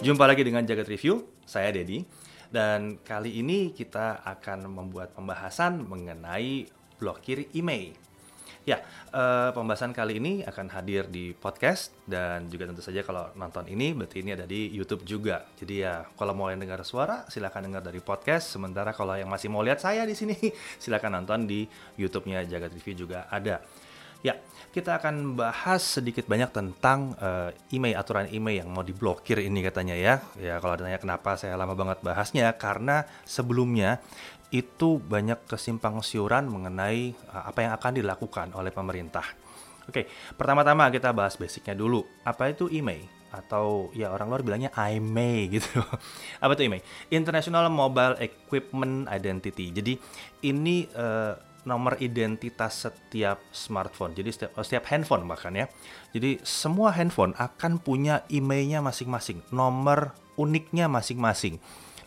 Jumpa lagi dengan Jagat Review, saya Dedi. Dan kali ini kita akan membuat pembahasan mengenai blokir email. Ya, eh, pembahasan kali ini akan hadir di podcast dan juga tentu saja kalau nonton ini berarti ini ada di YouTube juga. Jadi ya, kalau mau yang dengar suara silakan dengar dari podcast. Sementara kalau yang masih mau lihat saya di sini silakan nonton di YouTube-nya Jagat Review juga ada. Ya, kita akan bahas sedikit banyak tentang uh, email aturan email yang mau diblokir ini katanya ya. Ya kalau ditanya kenapa saya lama banget bahasnya karena sebelumnya itu banyak kesimpang siuran mengenai uh, apa yang akan dilakukan oleh pemerintah. Oke, pertama-tama kita bahas basicnya dulu. Apa itu email? Atau ya orang luar bilangnya IMEI gitu. apa itu email? International Mobile Equipment Identity. Jadi ini uh, nomor identitas setiap smartphone. Jadi setiap, setiap handphone bahkan ya. Jadi semua handphone akan punya emailnya masing-masing, nomor uniknya masing-masing.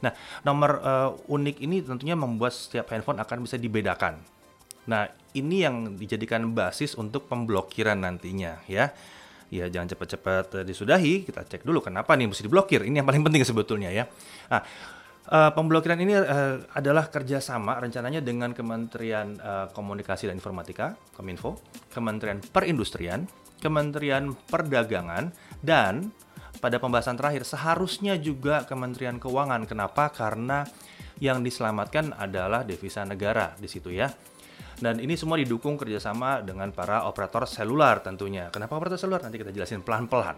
Nah, nomor uh, unik ini tentunya membuat setiap handphone akan bisa dibedakan. Nah, ini yang dijadikan basis untuk pemblokiran nantinya ya. Ya, jangan cepat-cepat disudahi, kita cek dulu kenapa nih mesti diblokir. Ini yang paling penting sebetulnya ya. Nah, Uh, pemblokiran ini uh, adalah kerjasama rencananya dengan Kementerian uh, Komunikasi dan Informatika (Kominfo), Kementerian Perindustrian, Kementerian Perdagangan, dan pada pembahasan terakhir seharusnya juga Kementerian Keuangan. Kenapa? Karena yang diselamatkan adalah devisa negara di situ ya. Dan ini semua didukung kerjasama dengan para operator seluler tentunya. Kenapa operator seluler? Nanti kita jelasin pelan-pelan.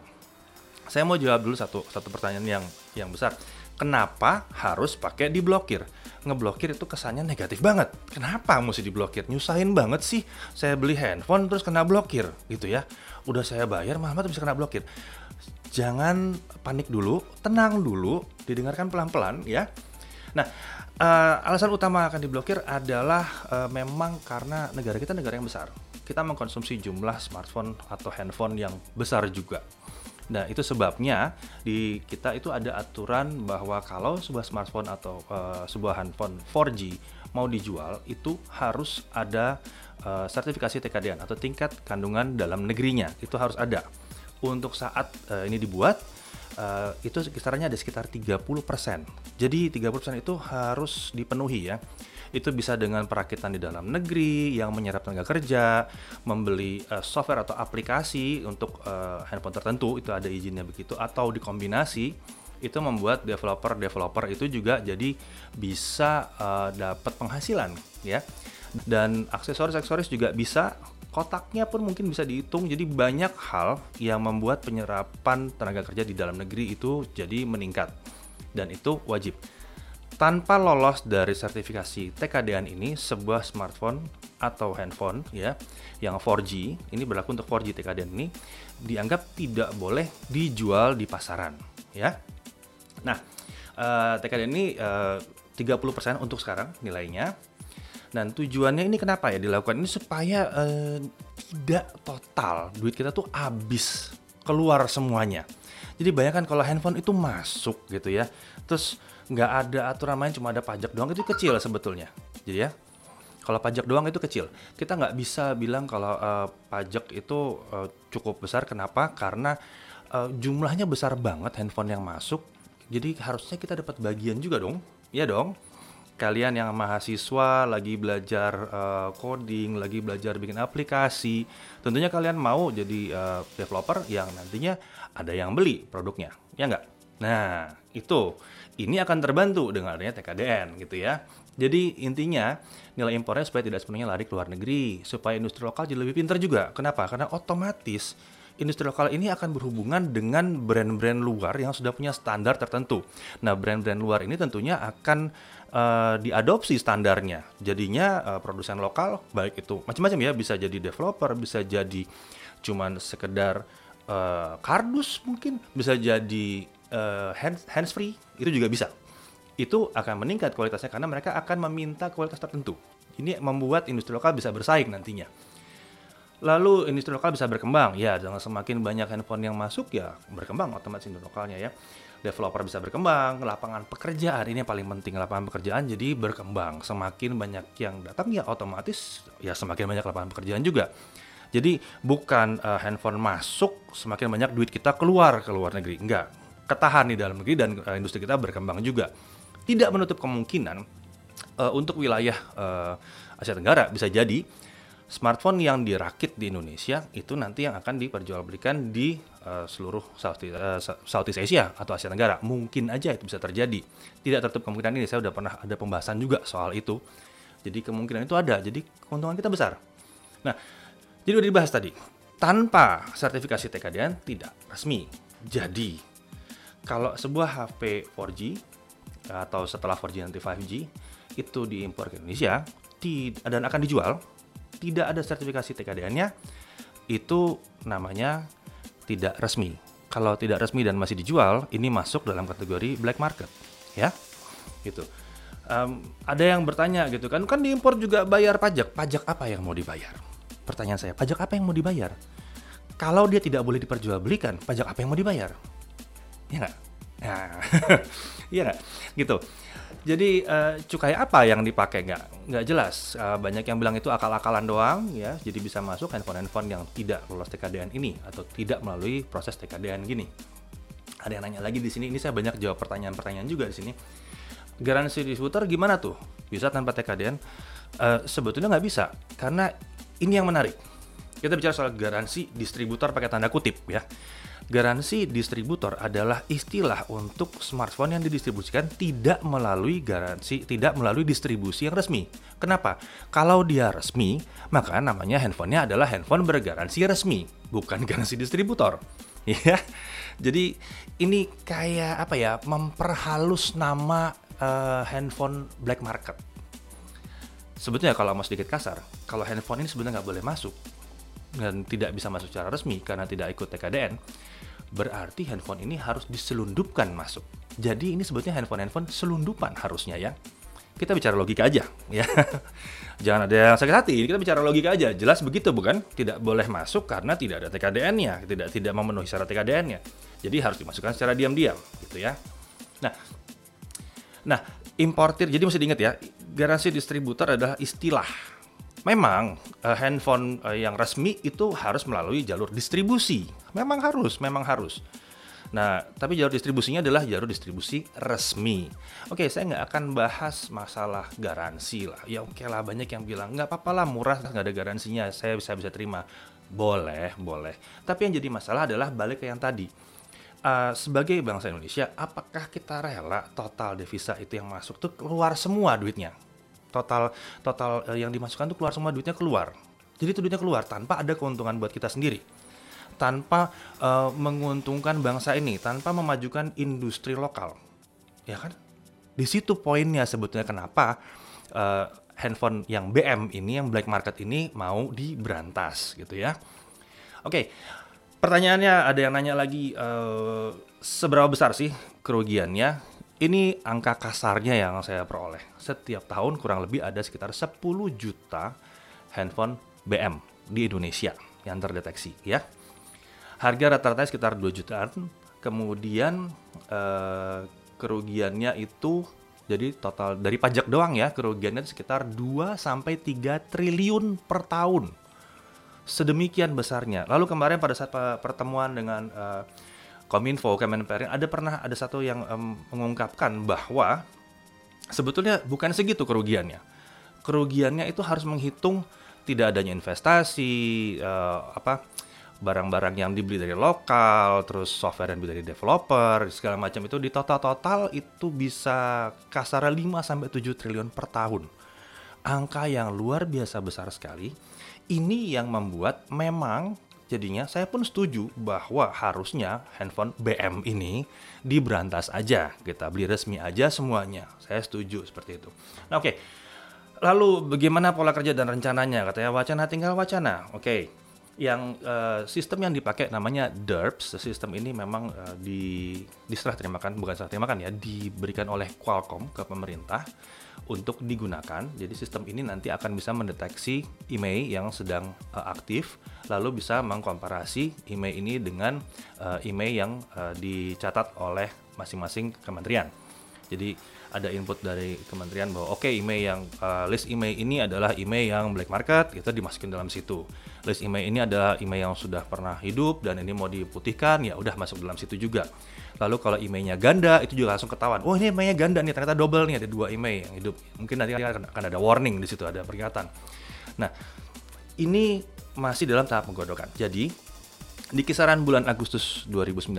Saya mau jawab dulu satu satu pertanyaan yang yang besar Kenapa harus pakai diblokir? Ngeblokir itu kesannya negatif banget. Kenapa mesti diblokir? Nyusahin banget sih. Saya beli handphone terus kena blokir gitu ya. Udah saya bayar malah bisa kena blokir. Jangan panik dulu, tenang dulu, didengarkan pelan-pelan ya. Nah, uh, alasan utama akan diblokir adalah uh, memang karena negara kita negara yang besar. Kita mengkonsumsi jumlah smartphone atau handphone yang besar juga. Nah, itu sebabnya di kita itu ada aturan bahwa kalau sebuah smartphone atau uh, sebuah handphone 4G mau dijual itu harus ada uh, sertifikasi TKDN atau tingkat kandungan dalam negerinya. Itu harus ada. Untuk saat uh, ini dibuat uh, itu kisarannya ada sekitar 30%. Jadi 30% itu harus dipenuhi ya itu bisa dengan perakitan di dalam negeri yang menyerap tenaga kerja, membeli uh, software atau aplikasi untuk uh, handphone tertentu itu ada izinnya begitu. Atau dikombinasi itu membuat developer-developer itu juga jadi bisa uh, dapat penghasilan ya. Dan aksesoris-aksesoris juga bisa kotaknya pun mungkin bisa dihitung. Jadi banyak hal yang membuat penyerapan tenaga kerja di dalam negeri itu jadi meningkat. Dan itu wajib tanpa lolos dari sertifikasi TKDN ini sebuah smartphone atau handphone ya yang 4G ini berlaku untuk 4G TKDN ini dianggap tidak boleh dijual di pasaran ya. Nah, uh, eh, TKDN ini uh, 30% untuk sekarang nilainya. Dan tujuannya ini kenapa ya dilakukan ini supaya uh, tidak total duit kita tuh habis keluar semuanya. Jadi bayangkan kalau handphone itu masuk gitu ya. Terus nggak ada aturan main cuma ada pajak doang. Itu kecil sebetulnya jadi ya. Kalau pajak doang itu kecil. Kita nggak bisa bilang kalau uh, pajak itu uh, cukup besar. Kenapa? Karena uh, jumlahnya besar banget handphone yang masuk. Jadi harusnya kita dapat bagian juga dong. Ya dong. Kalian yang mahasiswa lagi belajar uh, coding, lagi belajar bikin aplikasi, tentunya kalian mau jadi uh, developer yang nantinya ada yang beli produknya, ya nggak? Nah, itu ini akan terbantu dengan adanya TKDN gitu ya. Jadi intinya nilai impornya supaya tidak sepenuhnya lari ke luar negeri, supaya industri lokal jadi lebih pintar juga. Kenapa? Karena otomatis industri lokal ini akan berhubungan dengan brand-brand luar yang sudah punya standar tertentu. Nah, brand-brand luar ini tentunya akan uh, diadopsi standarnya. Jadinya uh, produsen lokal baik itu macam-macam ya, bisa jadi developer, bisa jadi cuman sekedar uh, kardus mungkin, bisa jadi uh, hands hands free itu juga bisa. Itu akan meningkat kualitasnya karena mereka akan meminta kualitas tertentu. Ini membuat industri lokal bisa bersaing nantinya. Lalu industri lokal bisa berkembang, ya dengan semakin banyak handphone yang masuk ya berkembang otomatis industri lokalnya ya. Developer bisa berkembang, lapangan pekerjaan ini yang paling penting lapangan pekerjaan jadi berkembang. Semakin banyak yang datang ya otomatis ya semakin banyak lapangan pekerjaan juga. Jadi bukan uh, handphone masuk semakin banyak duit kita keluar ke luar negeri, enggak ketahan di dalam negeri dan uh, industri kita berkembang juga. Tidak menutup kemungkinan uh, untuk wilayah uh, Asia Tenggara bisa jadi smartphone yang dirakit di Indonesia itu nanti yang akan diperjualbelikan di uh, seluruh Southeast, Southeast Asia atau Asia Tenggara. Mungkin aja itu bisa terjadi. Tidak tertutup kemungkinan ini. Saya sudah pernah ada pembahasan juga soal itu. Jadi kemungkinan itu ada. Jadi keuntungan kita besar. Nah, jadi udah dibahas tadi. Tanpa sertifikasi TKDN tidak resmi. Jadi, kalau sebuah HP 4G atau setelah 4G nanti 5G itu diimpor ke Indonesia dan akan dijual, tidak ada sertifikasi TKDN-nya, itu namanya tidak resmi. Kalau tidak resmi dan masih dijual, ini masuk dalam kategori black market, ya. Gitu. Um, ada yang bertanya gitu kan, kan diimpor juga bayar pajak. Pajak apa yang mau dibayar? Pertanyaan saya, pajak apa yang mau dibayar? Kalau dia tidak boleh diperjualbelikan, pajak apa yang mau dibayar? Ya nggak? Nah, iya nggak? Gitu. Jadi uh, cukai apa yang dipakai nggak nggak jelas. Uh, banyak yang bilang itu akal-akalan doang ya. Jadi bisa masuk handphone-handphone yang tidak lolos TKDN ini atau tidak melalui proses TKDN gini. Ada yang nanya lagi di sini. Ini saya banyak jawab pertanyaan-pertanyaan juga di sini. Garansi distributor gimana tuh? Bisa tanpa TKDN? Uh, eh, sebetulnya nggak bisa karena ini yang menarik. Kita bicara soal garansi distributor pakai tanda kutip ya. Garansi distributor adalah istilah untuk smartphone yang didistribusikan tidak melalui garansi, tidak melalui distribusi yang resmi. Kenapa? Kalau dia resmi, maka namanya handphonenya adalah handphone bergaransi resmi, bukan garansi distributor. Ya, jadi ini kayak apa ya? Memperhalus nama uh, handphone black market. Sebetulnya kalau mau sedikit kasar, kalau handphone ini sebenarnya nggak boleh masuk dan tidak bisa masuk secara resmi karena tidak ikut TKDN, berarti handphone ini harus diselundupkan masuk. Jadi ini sebetulnya handphone-handphone selundupan harusnya ya. Kita bicara logika aja ya. Jangan ada yang sakit hati, kita bicara logika aja. Jelas begitu bukan? Tidak boleh masuk karena tidak ada TKDN-nya, tidak tidak memenuhi syarat TKDN-nya. Jadi harus dimasukkan secara diam-diam gitu ya. Nah, nah importir jadi mesti diingat ya, garansi distributor adalah istilah Memang uh, handphone uh, yang resmi itu harus melalui jalur distribusi. Memang harus, memang harus. Nah, tapi jalur distribusinya adalah jalur distribusi resmi. Oke, saya nggak akan bahas masalah garansi lah. Ya oke lah, banyak yang bilang nggak apa-apa lah murah nggak ada garansinya. Saya bisa bisa terima. Boleh, boleh. Tapi yang jadi masalah adalah balik ke yang tadi. Uh, sebagai bangsa Indonesia, apakah kita rela total devisa itu yang masuk tuh keluar semua duitnya? Total total uh, yang dimasukkan tuh keluar semua duitnya keluar. Jadi itu duitnya keluar tanpa ada keuntungan buat kita sendiri. Tanpa uh, menguntungkan bangsa ini, tanpa memajukan industri lokal. Ya kan? Di situ poinnya sebetulnya kenapa uh, handphone yang BM ini, yang black market ini mau diberantas gitu ya. Oke, okay. pertanyaannya ada yang nanya lagi uh, seberapa besar sih kerugiannya ini angka kasarnya yang saya peroleh. Setiap tahun kurang lebih ada sekitar 10 juta handphone BM di Indonesia yang terdeteksi ya. Harga rata-rata sekitar 2 jutaan. Kemudian eh, kerugiannya itu jadi total dari pajak doang ya, kerugiannya sekitar 2 sampai 3 triliun per tahun. Sedemikian besarnya. Lalu kemarin pada saat pertemuan dengan eh, Kominfo, Kemenperin ada pernah ada satu yang um, mengungkapkan bahwa sebetulnya bukan segitu kerugiannya. Kerugiannya itu harus menghitung tidak adanya investasi, uh, apa barang-barang yang dibeli dari lokal, terus software yang dibeli dari developer, segala macam itu di total-total itu bisa kasar 5 sampai 7 triliun per tahun. Angka yang luar biasa besar sekali. Ini yang membuat memang Jadinya saya pun setuju bahwa harusnya handphone BM ini diberantas aja, kita beli resmi aja semuanya. Saya setuju seperti itu. Nah, oke. Okay. Lalu bagaimana pola kerja dan rencananya? Katanya wacana tinggal wacana. Oke. Okay. Yang uh, sistem yang dipakai namanya DERPS. Sistem ini memang uh, di diserah terimakan, bukan serah terimakan ya, diberikan oleh Qualcomm ke pemerintah untuk digunakan. Jadi sistem ini nanti akan bisa mendeteksi email yang sedang uh, aktif, lalu bisa mengkomparasi email ini dengan uh, email yang uh, dicatat oleh masing-masing kementerian. Jadi ada input dari kementerian bahwa oke okay, email yang uh, list email ini adalah email yang black market itu dimasukin dalam situ. List email ini adalah email yang sudah pernah hidup dan ini mau diputihkan ya udah masuk dalam situ juga. Lalu kalau emailnya ganda itu juga langsung ketahuan oh ini emailnya ganda nih ternyata double nih ada dua email yang hidup. Mungkin nanti akan, akan ada warning di situ ada peringatan. Nah ini masih dalam tahap menggodokan. Jadi di kisaran bulan Agustus 2019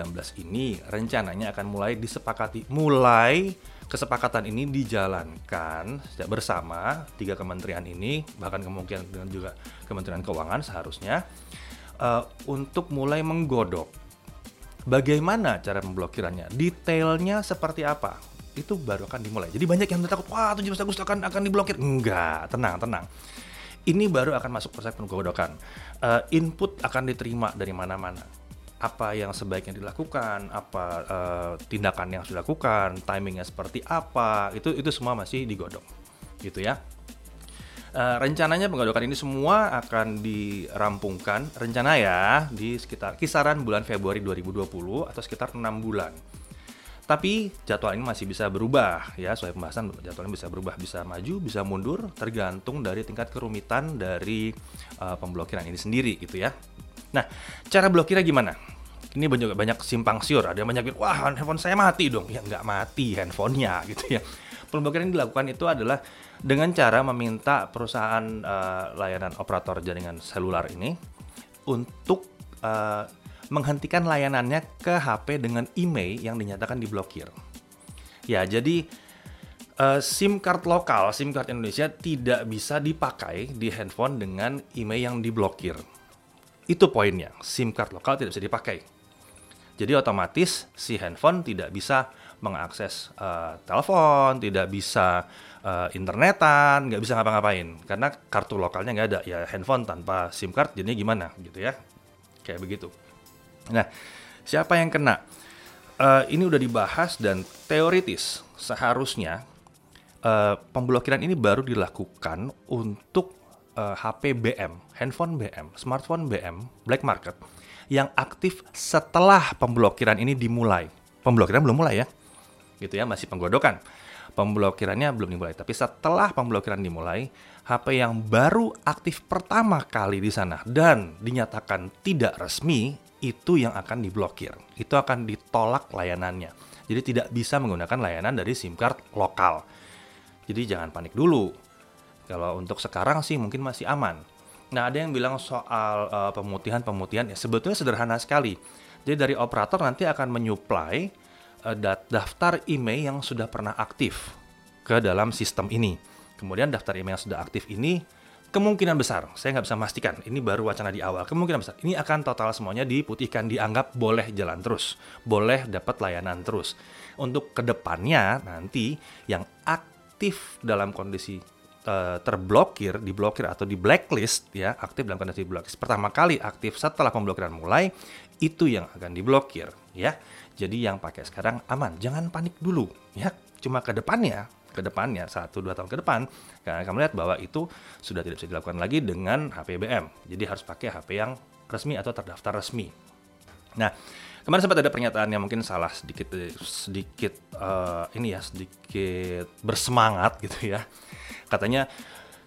ini rencananya akan mulai disepakati mulai kesepakatan ini dijalankan bersama tiga kementerian ini bahkan kemungkinan dengan juga Kementerian Keuangan seharusnya uh, untuk mulai menggodok. Bagaimana cara memblokirannya detailnya seperti apa? Itu baru akan dimulai. Jadi banyak yang takut wah 17 Agustus akan akan diblokir. Enggak tenang tenang. Ini baru akan masuk proses penggodokan. Uh, input akan diterima dari mana-mana. Apa yang sebaiknya dilakukan, apa uh, tindakan yang sudah dilakukan, timingnya seperti apa, itu itu semua masih digodok, gitu ya. Uh, rencananya penggodokan ini semua akan dirampungkan rencana ya di sekitar kisaran bulan Februari 2020 atau sekitar enam bulan. Tapi jadwal ini masih bisa berubah ya, soal pembahasan jadwalnya bisa berubah, bisa maju, bisa mundur, tergantung dari tingkat kerumitan dari uh, pemblokiran ini sendiri gitu ya. Nah, cara blokirnya gimana? Ini banyak banyak simpang siur, ada yang banyak wah handphone saya mati dong. Ya nggak mati handphonenya gitu ya. Pemblokiran yang dilakukan itu adalah dengan cara meminta perusahaan uh, layanan operator jaringan seluler ini untuk uh, menghentikan layanannya ke HP dengan email yang dinyatakan diblokir. Ya, jadi uh, SIM card lokal, SIM card Indonesia tidak bisa dipakai di handphone dengan email yang diblokir. Itu poinnya, SIM card lokal tidak bisa dipakai. Jadi otomatis si handphone tidak bisa mengakses uh, telepon, tidak bisa uh, internetan, nggak bisa ngapa-ngapain karena kartu lokalnya nggak ada. Ya handphone tanpa SIM card jadinya gimana gitu ya, kayak begitu. Nah, siapa yang kena? Uh, ini udah dibahas dan teoritis seharusnya uh, pemblokiran ini baru dilakukan untuk uh, HP BM, handphone BM, smartphone BM, black market yang aktif setelah pemblokiran ini dimulai. Pemblokiran belum mulai ya, gitu ya, masih penggodokan. Pemblokirannya belum dimulai, tapi setelah pemblokiran dimulai, HP yang baru aktif pertama kali di sana dan dinyatakan tidak resmi itu yang akan diblokir. Itu akan ditolak layanannya. Jadi tidak bisa menggunakan layanan dari SIM card lokal. Jadi jangan panik dulu. Kalau untuk sekarang sih mungkin masih aman. Nah, ada yang bilang soal uh, pemutihan-pemutihan ya sebetulnya sederhana sekali. Jadi dari operator nanti akan menyuplai uh, daftar email yang sudah pernah aktif ke dalam sistem ini. Kemudian daftar email yang sudah aktif ini kemungkinan besar, saya nggak bisa memastikan, ini baru wacana di awal, kemungkinan besar, ini akan total semuanya diputihkan, dianggap boleh jalan terus, boleh dapat layanan terus. Untuk ke depannya nanti yang aktif dalam kondisi uh, terblokir, diblokir atau di blacklist ya, aktif dalam kondisi blacklist. Pertama kali aktif setelah pemblokiran mulai, itu yang akan diblokir ya. Jadi yang pakai sekarang aman, jangan panik dulu ya. Cuma ke depannya ke depannya, satu dua tahun ke depan, karena kamu lihat bahwa itu sudah tidak bisa dilakukan lagi dengan HP BM. Jadi harus pakai HP yang resmi atau terdaftar resmi. Nah, kemarin sempat ada pernyataan yang mungkin salah sedikit sedikit uh, ini ya sedikit bersemangat gitu ya. Katanya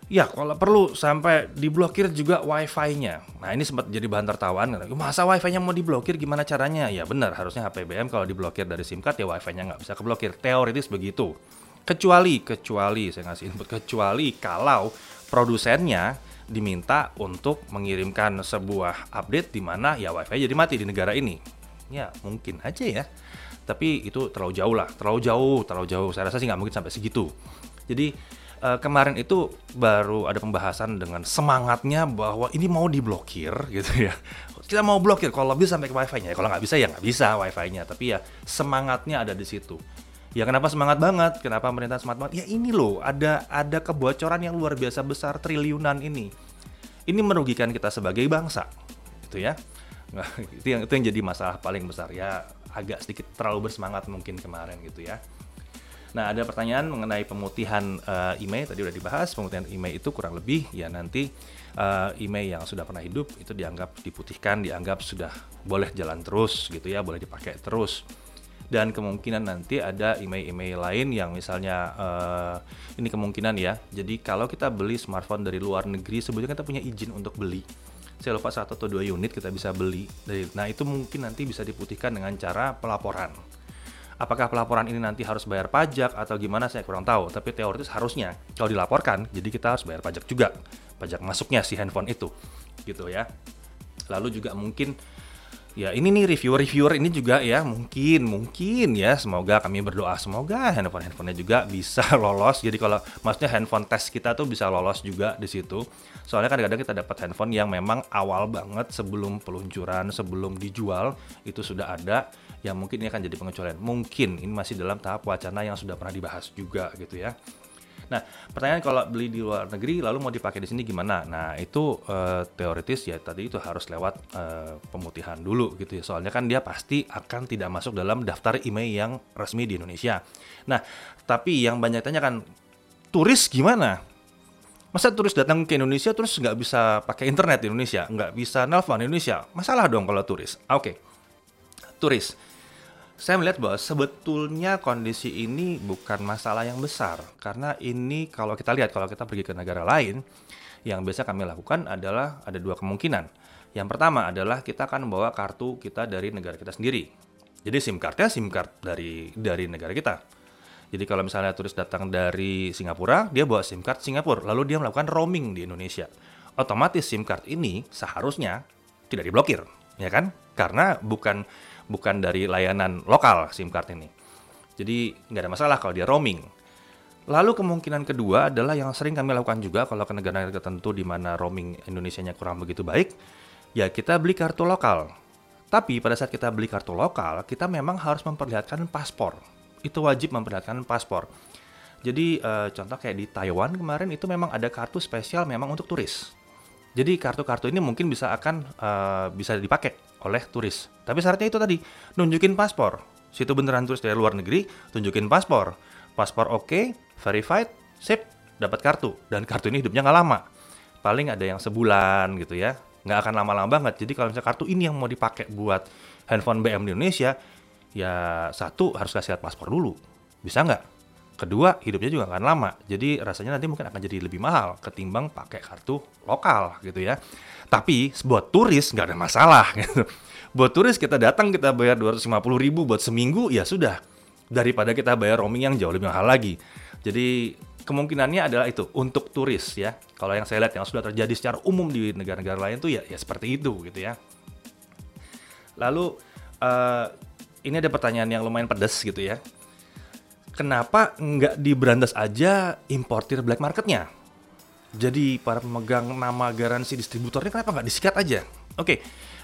Ya, kalau perlu sampai diblokir juga wifi-nya. Nah, ini sempat jadi bahan tertawaan. Masa wifi-nya mau diblokir gimana caranya? Ya benar, harusnya HP BM kalau diblokir dari SIM card ya wifi-nya nggak bisa keblokir. Teoritis begitu. Kecuali, kecuali, saya ngasih input, kecuali kalau produsennya diminta untuk mengirimkan sebuah update di mana ya wifi jadi mati di negara ini. Ya, mungkin aja ya. Tapi itu terlalu jauh lah, terlalu jauh, terlalu jauh. Saya rasa sih nggak mungkin sampai segitu. Jadi uh, kemarin itu baru ada pembahasan dengan semangatnya bahwa ini mau diblokir gitu ya. Kita mau blokir kalau bisa sampai ke wifi-nya. Kalau nggak bisa ya nggak bisa wifi-nya. Tapi ya semangatnya ada di situ. Ya kenapa semangat banget? Kenapa pemerintah semangat banget? Ya ini loh, ada ada kebocoran yang luar biasa besar triliunan ini. Ini merugikan kita sebagai bangsa, gitu ya. Nah, itu yang itu yang jadi masalah paling besar ya. Agak sedikit terlalu bersemangat mungkin kemarin gitu ya. Nah, ada pertanyaan mengenai pemutihan uh, email tadi udah dibahas. Pemutihan email itu kurang lebih ya nanti uh, email yang sudah pernah hidup itu dianggap diputihkan, dianggap sudah boleh jalan terus gitu ya, boleh dipakai terus. dan kemungkinan nanti ada email-email lain yang misalnya uh, ini kemungkinan ya. Jadi kalau kita beli smartphone dari luar negeri sebetulnya kita punya izin untuk beli. Saya lupa satu atau dua unit kita bisa beli. Nah itu mungkin nanti bisa diputihkan dengan cara pelaporan. Apakah pelaporan ini nanti harus bayar pajak atau gimana saya kurang tahu. Tapi teoritis harusnya kalau dilaporkan, jadi kita harus bayar pajak juga, pajak masuknya si handphone itu, gitu ya. Lalu juga mungkin ya ini nih reviewer-reviewer ini juga ya mungkin mungkin ya semoga kami berdoa. Semoga handphone handphonenya juga bisa lolos. Jadi kalau maksudnya handphone tes kita tuh bisa lolos juga di situ. Soalnya kadang-kadang kita dapat handphone yang memang awal banget sebelum peluncuran sebelum dijual itu sudah ada yang mungkin ini akan jadi pengecualian. Mungkin ini masih dalam tahap wacana yang sudah pernah dibahas juga gitu ya Nah, pertanyaan kalau beli di luar negeri lalu mau dipakai di sini gimana? Nah, itu uh, teoritis ya tadi itu harus lewat uh, pemutihan dulu gitu ya. Soalnya kan dia pasti akan tidak masuk dalam daftar email yang resmi di Indonesia. Nah, tapi yang banyak tanya kan turis gimana? Masa turis datang ke Indonesia terus nggak bisa pakai internet di Indonesia, nggak bisa nelfon Indonesia? Masalah dong kalau turis. Oke, okay. turis saya melihat bahwa sebetulnya kondisi ini bukan masalah yang besar karena ini kalau kita lihat kalau kita pergi ke negara lain yang biasa kami lakukan adalah ada dua kemungkinan. Yang pertama adalah kita akan membawa kartu kita dari negara kita sendiri. Jadi SIM cardnya SIM card dari dari negara kita. Jadi kalau misalnya turis datang dari Singapura, dia bawa SIM card Singapura, lalu dia melakukan roaming di Indonesia. Otomatis SIM card ini seharusnya tidak diblokir, ya kan? Karena bukan bukan dari layanan lokal SIM card ini. Jadi nggak ada masalah kalau dia roaming. Lalu kemungkinan kedua adalah yang sering kami lakukan juga kalau ke negara-negara tertentu di mana roaming Indonesia-nya kurang begitu baik, ya kita beli kartu lokal. Tapi pada saat kita beli kartu lokal, kita memang harus memperlihatkan paspor. Itu wajib memperlihatkan paspor. Jadi e, contoh kayak di Taiwan kemarin itu memang ada kartu spesial memang untuk turis. Jadi kartu-kartu ini mungkin bisa akan e, bisa dipakai oleh turis. Tapi syaratnya itu tadi, nunjukin paspor. Situ beneran turis dari luar negeri, tunjukin paspor. Paspor oke, okay, verified, sip, dapat kartu. Dan kartu ini hidupnya nggak lama. Paling ada yang sebulan gitu ya. Nggak akan lama-lama banget. Jadi kalau misalnya kartu ini yang mau dipakai buat handphone BM di Indonesia, ya satu harus kasih lihat paspor dulu. Bisa nggak? Kedua, hidupnya juga akan lama. Jadi rasanya nanti mungkin akan jadi lebih mahal ketimbang pakai kartu lokal gitu ya. Tapi buat turis nggak ada masalah gitu. Buat turis kita datang kita bayar 250 ribu buat seminggu ya sudah. Daripada kita bayar roaming yang jauh lebih mahal lagi. Jadi kemungkinannya adalah itu untuk turis ya. Kalau yang saya lihat yang sudah terjadi secara umum di negara-negara lain tuh ya ya seperti itu gitu ya. Lalu uh, ini ada pertanyaan yang lumayan pedas gitu ya. Kenapa nggak diberantas aja importir black marketnya? Jadi para pemegang nama garansi distributornya kenapa nggak disikat aja? Oke, okay,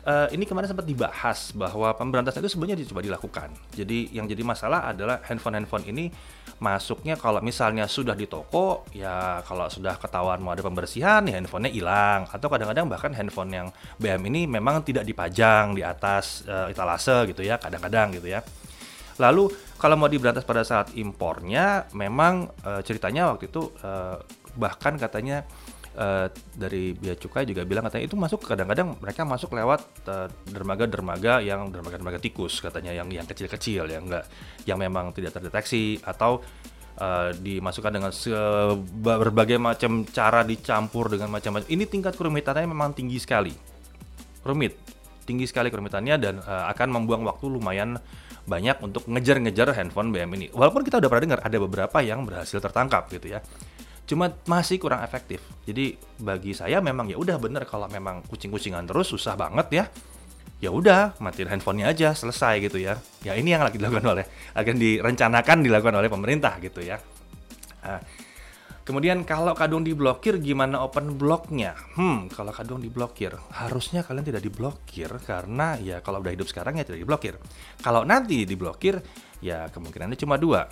uh, eh, ini kemarin sempat dibahas bahwa pemberantasan itu sebenarnya coba dilakukan. Jadi yang jadi masalah adalah handphone-handphone ini masuknya kalau misalnya sudah di toko, ya kalau sudah ketahuan mau ada pembersihan, ya handphonenya hilang. Atau kadang-kadang bahkan handphone yang BM ini memang tidak dipajang di atas uh, etalase gitu ya, kadang-kadang gitu ya. Lalu kalau mau diberantas pada saat impornya, memang uh, ceritanya waktu itu uh, bahkan katanya uh, dari bea cukai juga bilang katanya itu masuk kadang-kadang mereka masuk lewat dermaga-dermaga yang dermaga-dermaga tikus katanya yang yang kecil-kecil yang enggak yang memang tidak terdeteksi atau uh, dimasukkan dengan berbagai macam cara dicampur dengan macam-macam. Ini tingkat kerumitannya memang tinggi sekali. Rumit tinggi sekali kerumitannya dan uh, akan membuang waktu lumayan banyak untuk ngejar-ngejar handphone BM ini. Walaupun kita udah pernah dengar ada beberapa yang berhasil tertangkap gitu ya cuma masih kurang efektif. Jadi bagi saya memang ya udah bener kalau memang kucing-kucingan terus susah banget ya. Ya udah, matiin handphonenya aja, selesai gitu ya. Ya ini yang lagi dilakukan oleh akan direncanakan dilakukan oleh pemerintah gitu ya. Nah, kemudian kalau kadung diblokir gimana open blocknya? Hmm, kalau kadung diblokir harusnya kalian tidak diblokir karena ya kalau udah hidup sekarang ya tidak diblokir. Kalau nanti diblokir ya kemungkinannya cuma dua.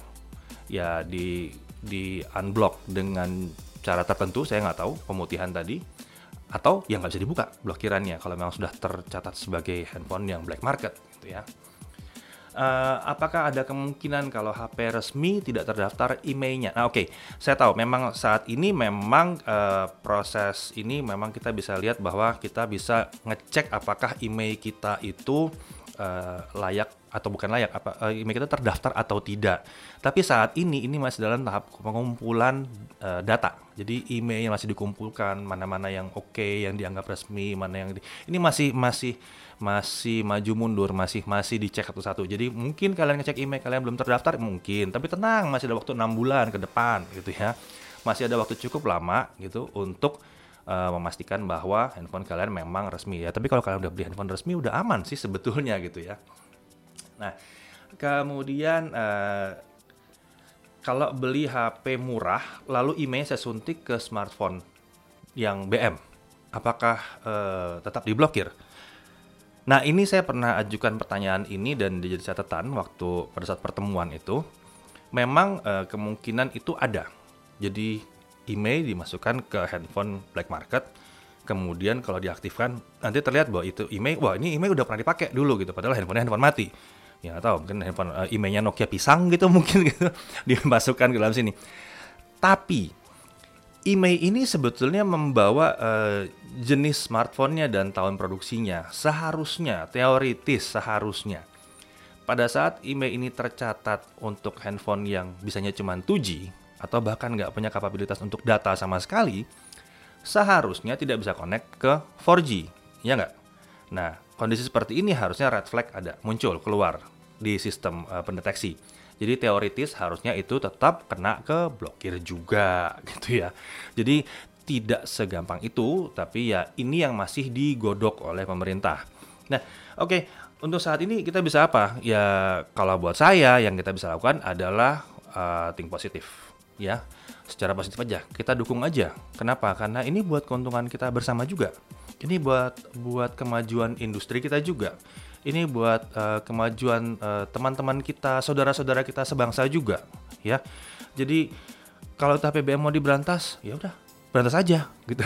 Ya di di unblock dengan cara tertentu saya nggak tahu pemutihan tadi atau yang nggak bisa dibuka blokirannya kalau memang sudah tercatat sebagai handphone yang black market gitu ya. Uh, apakah ada kemungkinan kalau HP resmi tidak terdaftar emailnya? Nah, oke, okay. saya tahu memang saat ini memang uh, proses ini memang kita bisa lihat bahwa kita bisa ngecek apakah email kita itu uh, layak atau bukan layak apa uh, email kita terdaftar atau tidak. Tapi saat ini ini masih dalam tahap pengumpulan uh, data. Jadi email yang masih dikumpulkan, mana-mana yang oke, okay, yang dianggap resmi, mana yang di, ini masih masih masih maju mundur, masih masih dicek satu-satu. Jadi mungkin kalian ngecek email kalian belum terdaftar mungkin, tapi tenang masih ada waktu enam bulan ke depan gitu ya. Masih ada waktu cukup lama gitu untuk uh, memastikan bahwa handphone kalian memang resmi ya. Tapi kalau kalian udah beli handphone resmi udah aman sih sebetulnya gitu ya. Nah, kemudian uh, kalau beli HP murah, lalu email saya suntik ke smartphone yang BM, apakah uh, tetap diblokir? Nah, ini saya pernah ajukan pertanyaan ini dan jadi catatan waktu pada saat pertemuan itu. Memang uh, kemungkinan itu ada. Jadi email dimasukkan ke handphone black market, kemudian kalau diaktifkan nanti terlihat bahwa itu email, wah ini email udah pernah dipakai dulu gitu, padahal handphonenya handphone mati. Ya nggak tahu mungkin handphone uh, emailnya Nokia pisang gitu mungkin gitu dimasukkan ke dalam sini. Tapi email ini sebetulnya membawa uh, jenis smartphone-nya dan tahun produksinya. Seharusnya teoritis seharusnya. Pada saat email ini tercatat untuk handphone yang bisanya cuma 2G atau bahkan nggak punya kapabilitas untuk data sama sekali seharusnya tidak bisa connect ke 4G ya nggak nah kondisi seperti ini harusnya red flag ada muncul keluar di sistem uh, pendeteksi. Jadi teoritis harusnya itu tetap kena ke blokir juga gitu ya. Jadi tidak segampang itu, tapi ya ini yang masih digodok oleh pemerintah. Nah, oke, okay, untuk saat ini kita bisa apa? Ya kalau buat saya yang kita bisa lakukan adalah uh, think positif, ya. Secara positif aja, kita dukung aja. Kenapa? Karena ini buat keuntungan kita bersama juga. Ini buat buat kemajuan industri kita juga ini buat uh, kemajuan uh, teman-teman kita, saudara-saudara kita sebangsa juga, ya. Jadi kalau TPBM mau diberantas, ya udah, berantas aja gitu.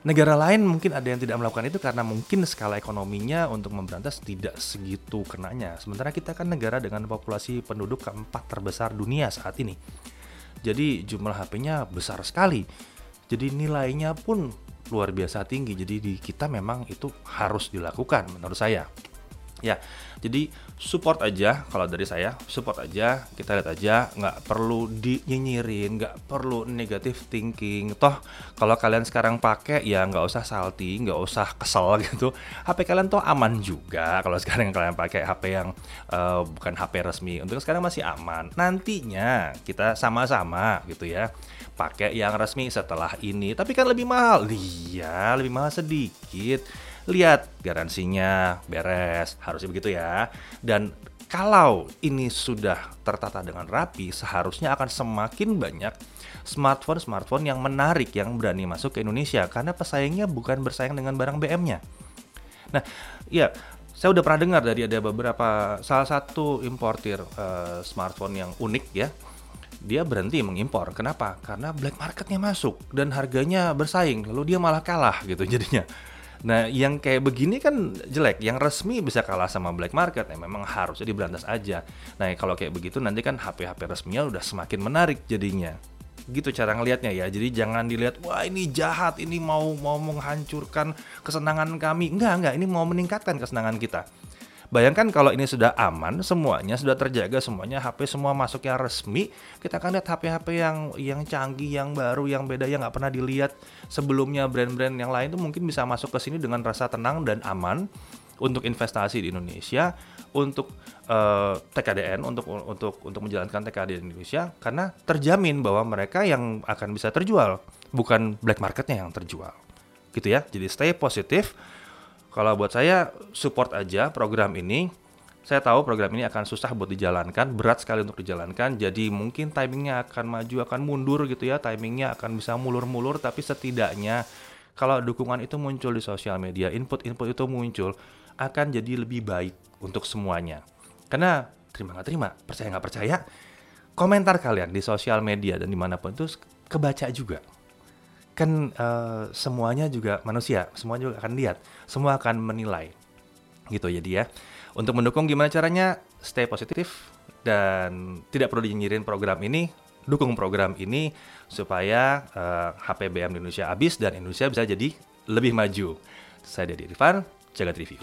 Negara lain mungkin ada yang tidak melakukan itu karena mungkin skala ekonominya untuk memberantas tidak segitu kenanya. Sementara kita kan negara dengan populasi penduduk keempat terbesar dunia saat ini. Jadi jumlah HP-nya besar sekali. Jadi nilainya pun luar biasa tinggi. Jadi di kita memang itu harus dilakukan menurut saya. Ya, jadi support aja kalau dari saya, support aja, kita lihat aja, nggak perlu dinyinyirin, nggak perlu negative thinking. Toh kalau kalian sekarang pakai ya nggak usah salty, nggak usah kesel gitu. HP kalian tuh aman juga kalau sekarang kalian pakai HP yang uh, bukan HP resmi. Untuk sekarang masih aman. Nantinya kita sama-sama gitu ya pakai yang resmi setelah ini. Tapi kan lebih mahal. Iya, lebih mahal sedikit lihat garansinya beres, harusnya begitu ya. Dan kalau ini sudah tertata dengan rapi, seharusnya akan semakin banyak smartphone-smartphone yang menarik yang berani masuk ke Indonesia karena pesaingnya bukan bersaing dengan barang BM-nya. Nah, ya saya udah pernah dengar dari ada beberapa salah satu importir uh, smartphone yang unik ya. Dia berhenti mengimpor. Kenapa? Karena black marketnya masuk dan harganya bersaing. Lalu dia malah kalah gitu jadinya. Nah, yang kayak begini kan jelek. Yang resmi bisa kalah sama black market. Ya memang harusnya diberantas aja. Nah, kalau kayak begitu nanti kan HP-HP resminya udah semakin menarik jadinya. Gitu cara ngelihatnya ya. Jadi jangan dilihat wah ini jahat, ini mau mau menghancurkan kesenangan kami. Enggak, enggak, ini mau meningkatkan kesenangan kita. Bayangkan kalau ini sudah aman, semuanya sudah terjaga, semuanya HP semua masuk yang resmi, kita akan lihat HP-HP yang yang canggih, yang baru, yang beda, yang nggak pernah dilihat sebelumnya brand-brand yang lain itu mungkin bisa masuk ke sini dengan rasa tenang dan aman untuk investasi di Indonesia, untuk uh, eh, TKDN, untuk untuk untuk menjalankan TKD di Indonesia, karena terjamin bahwa mereka yang akan bisa terjual, bukan black marketnya yang terjual, gitu ya. Jadi stay positif kalau buat saya support aja program ini. Saya tahu program ini akan susah buat dijalankan, berat sekali untuk dijalankan. Jadi mungkin timingnya akan maju, akan mundur gitu ya. Timingnya akan bisa mulur-mulur, tapi setidaknya kalau dukungan itu muncul di sosial media, input-input itu muncul, akan jadi lebih baik untuk semuanya. Karena terima nggak terima, percaya nggak percaya, komentar kalian di sosial media dan di mana pun itu kebaca juga kan uh, semuanya juga manusia, semua juga akan lihat, semua akan menilai. Gitu jadi ya. Untuk mendukung gimana caranya? Stay positif dan tidak perlu dinyirin program ini, dukung program ini supaya uh, eh, HPBM Indonesia habis dan Indonesia bisa jadi lebih maju. Saya Dedi Rifan, jaga review.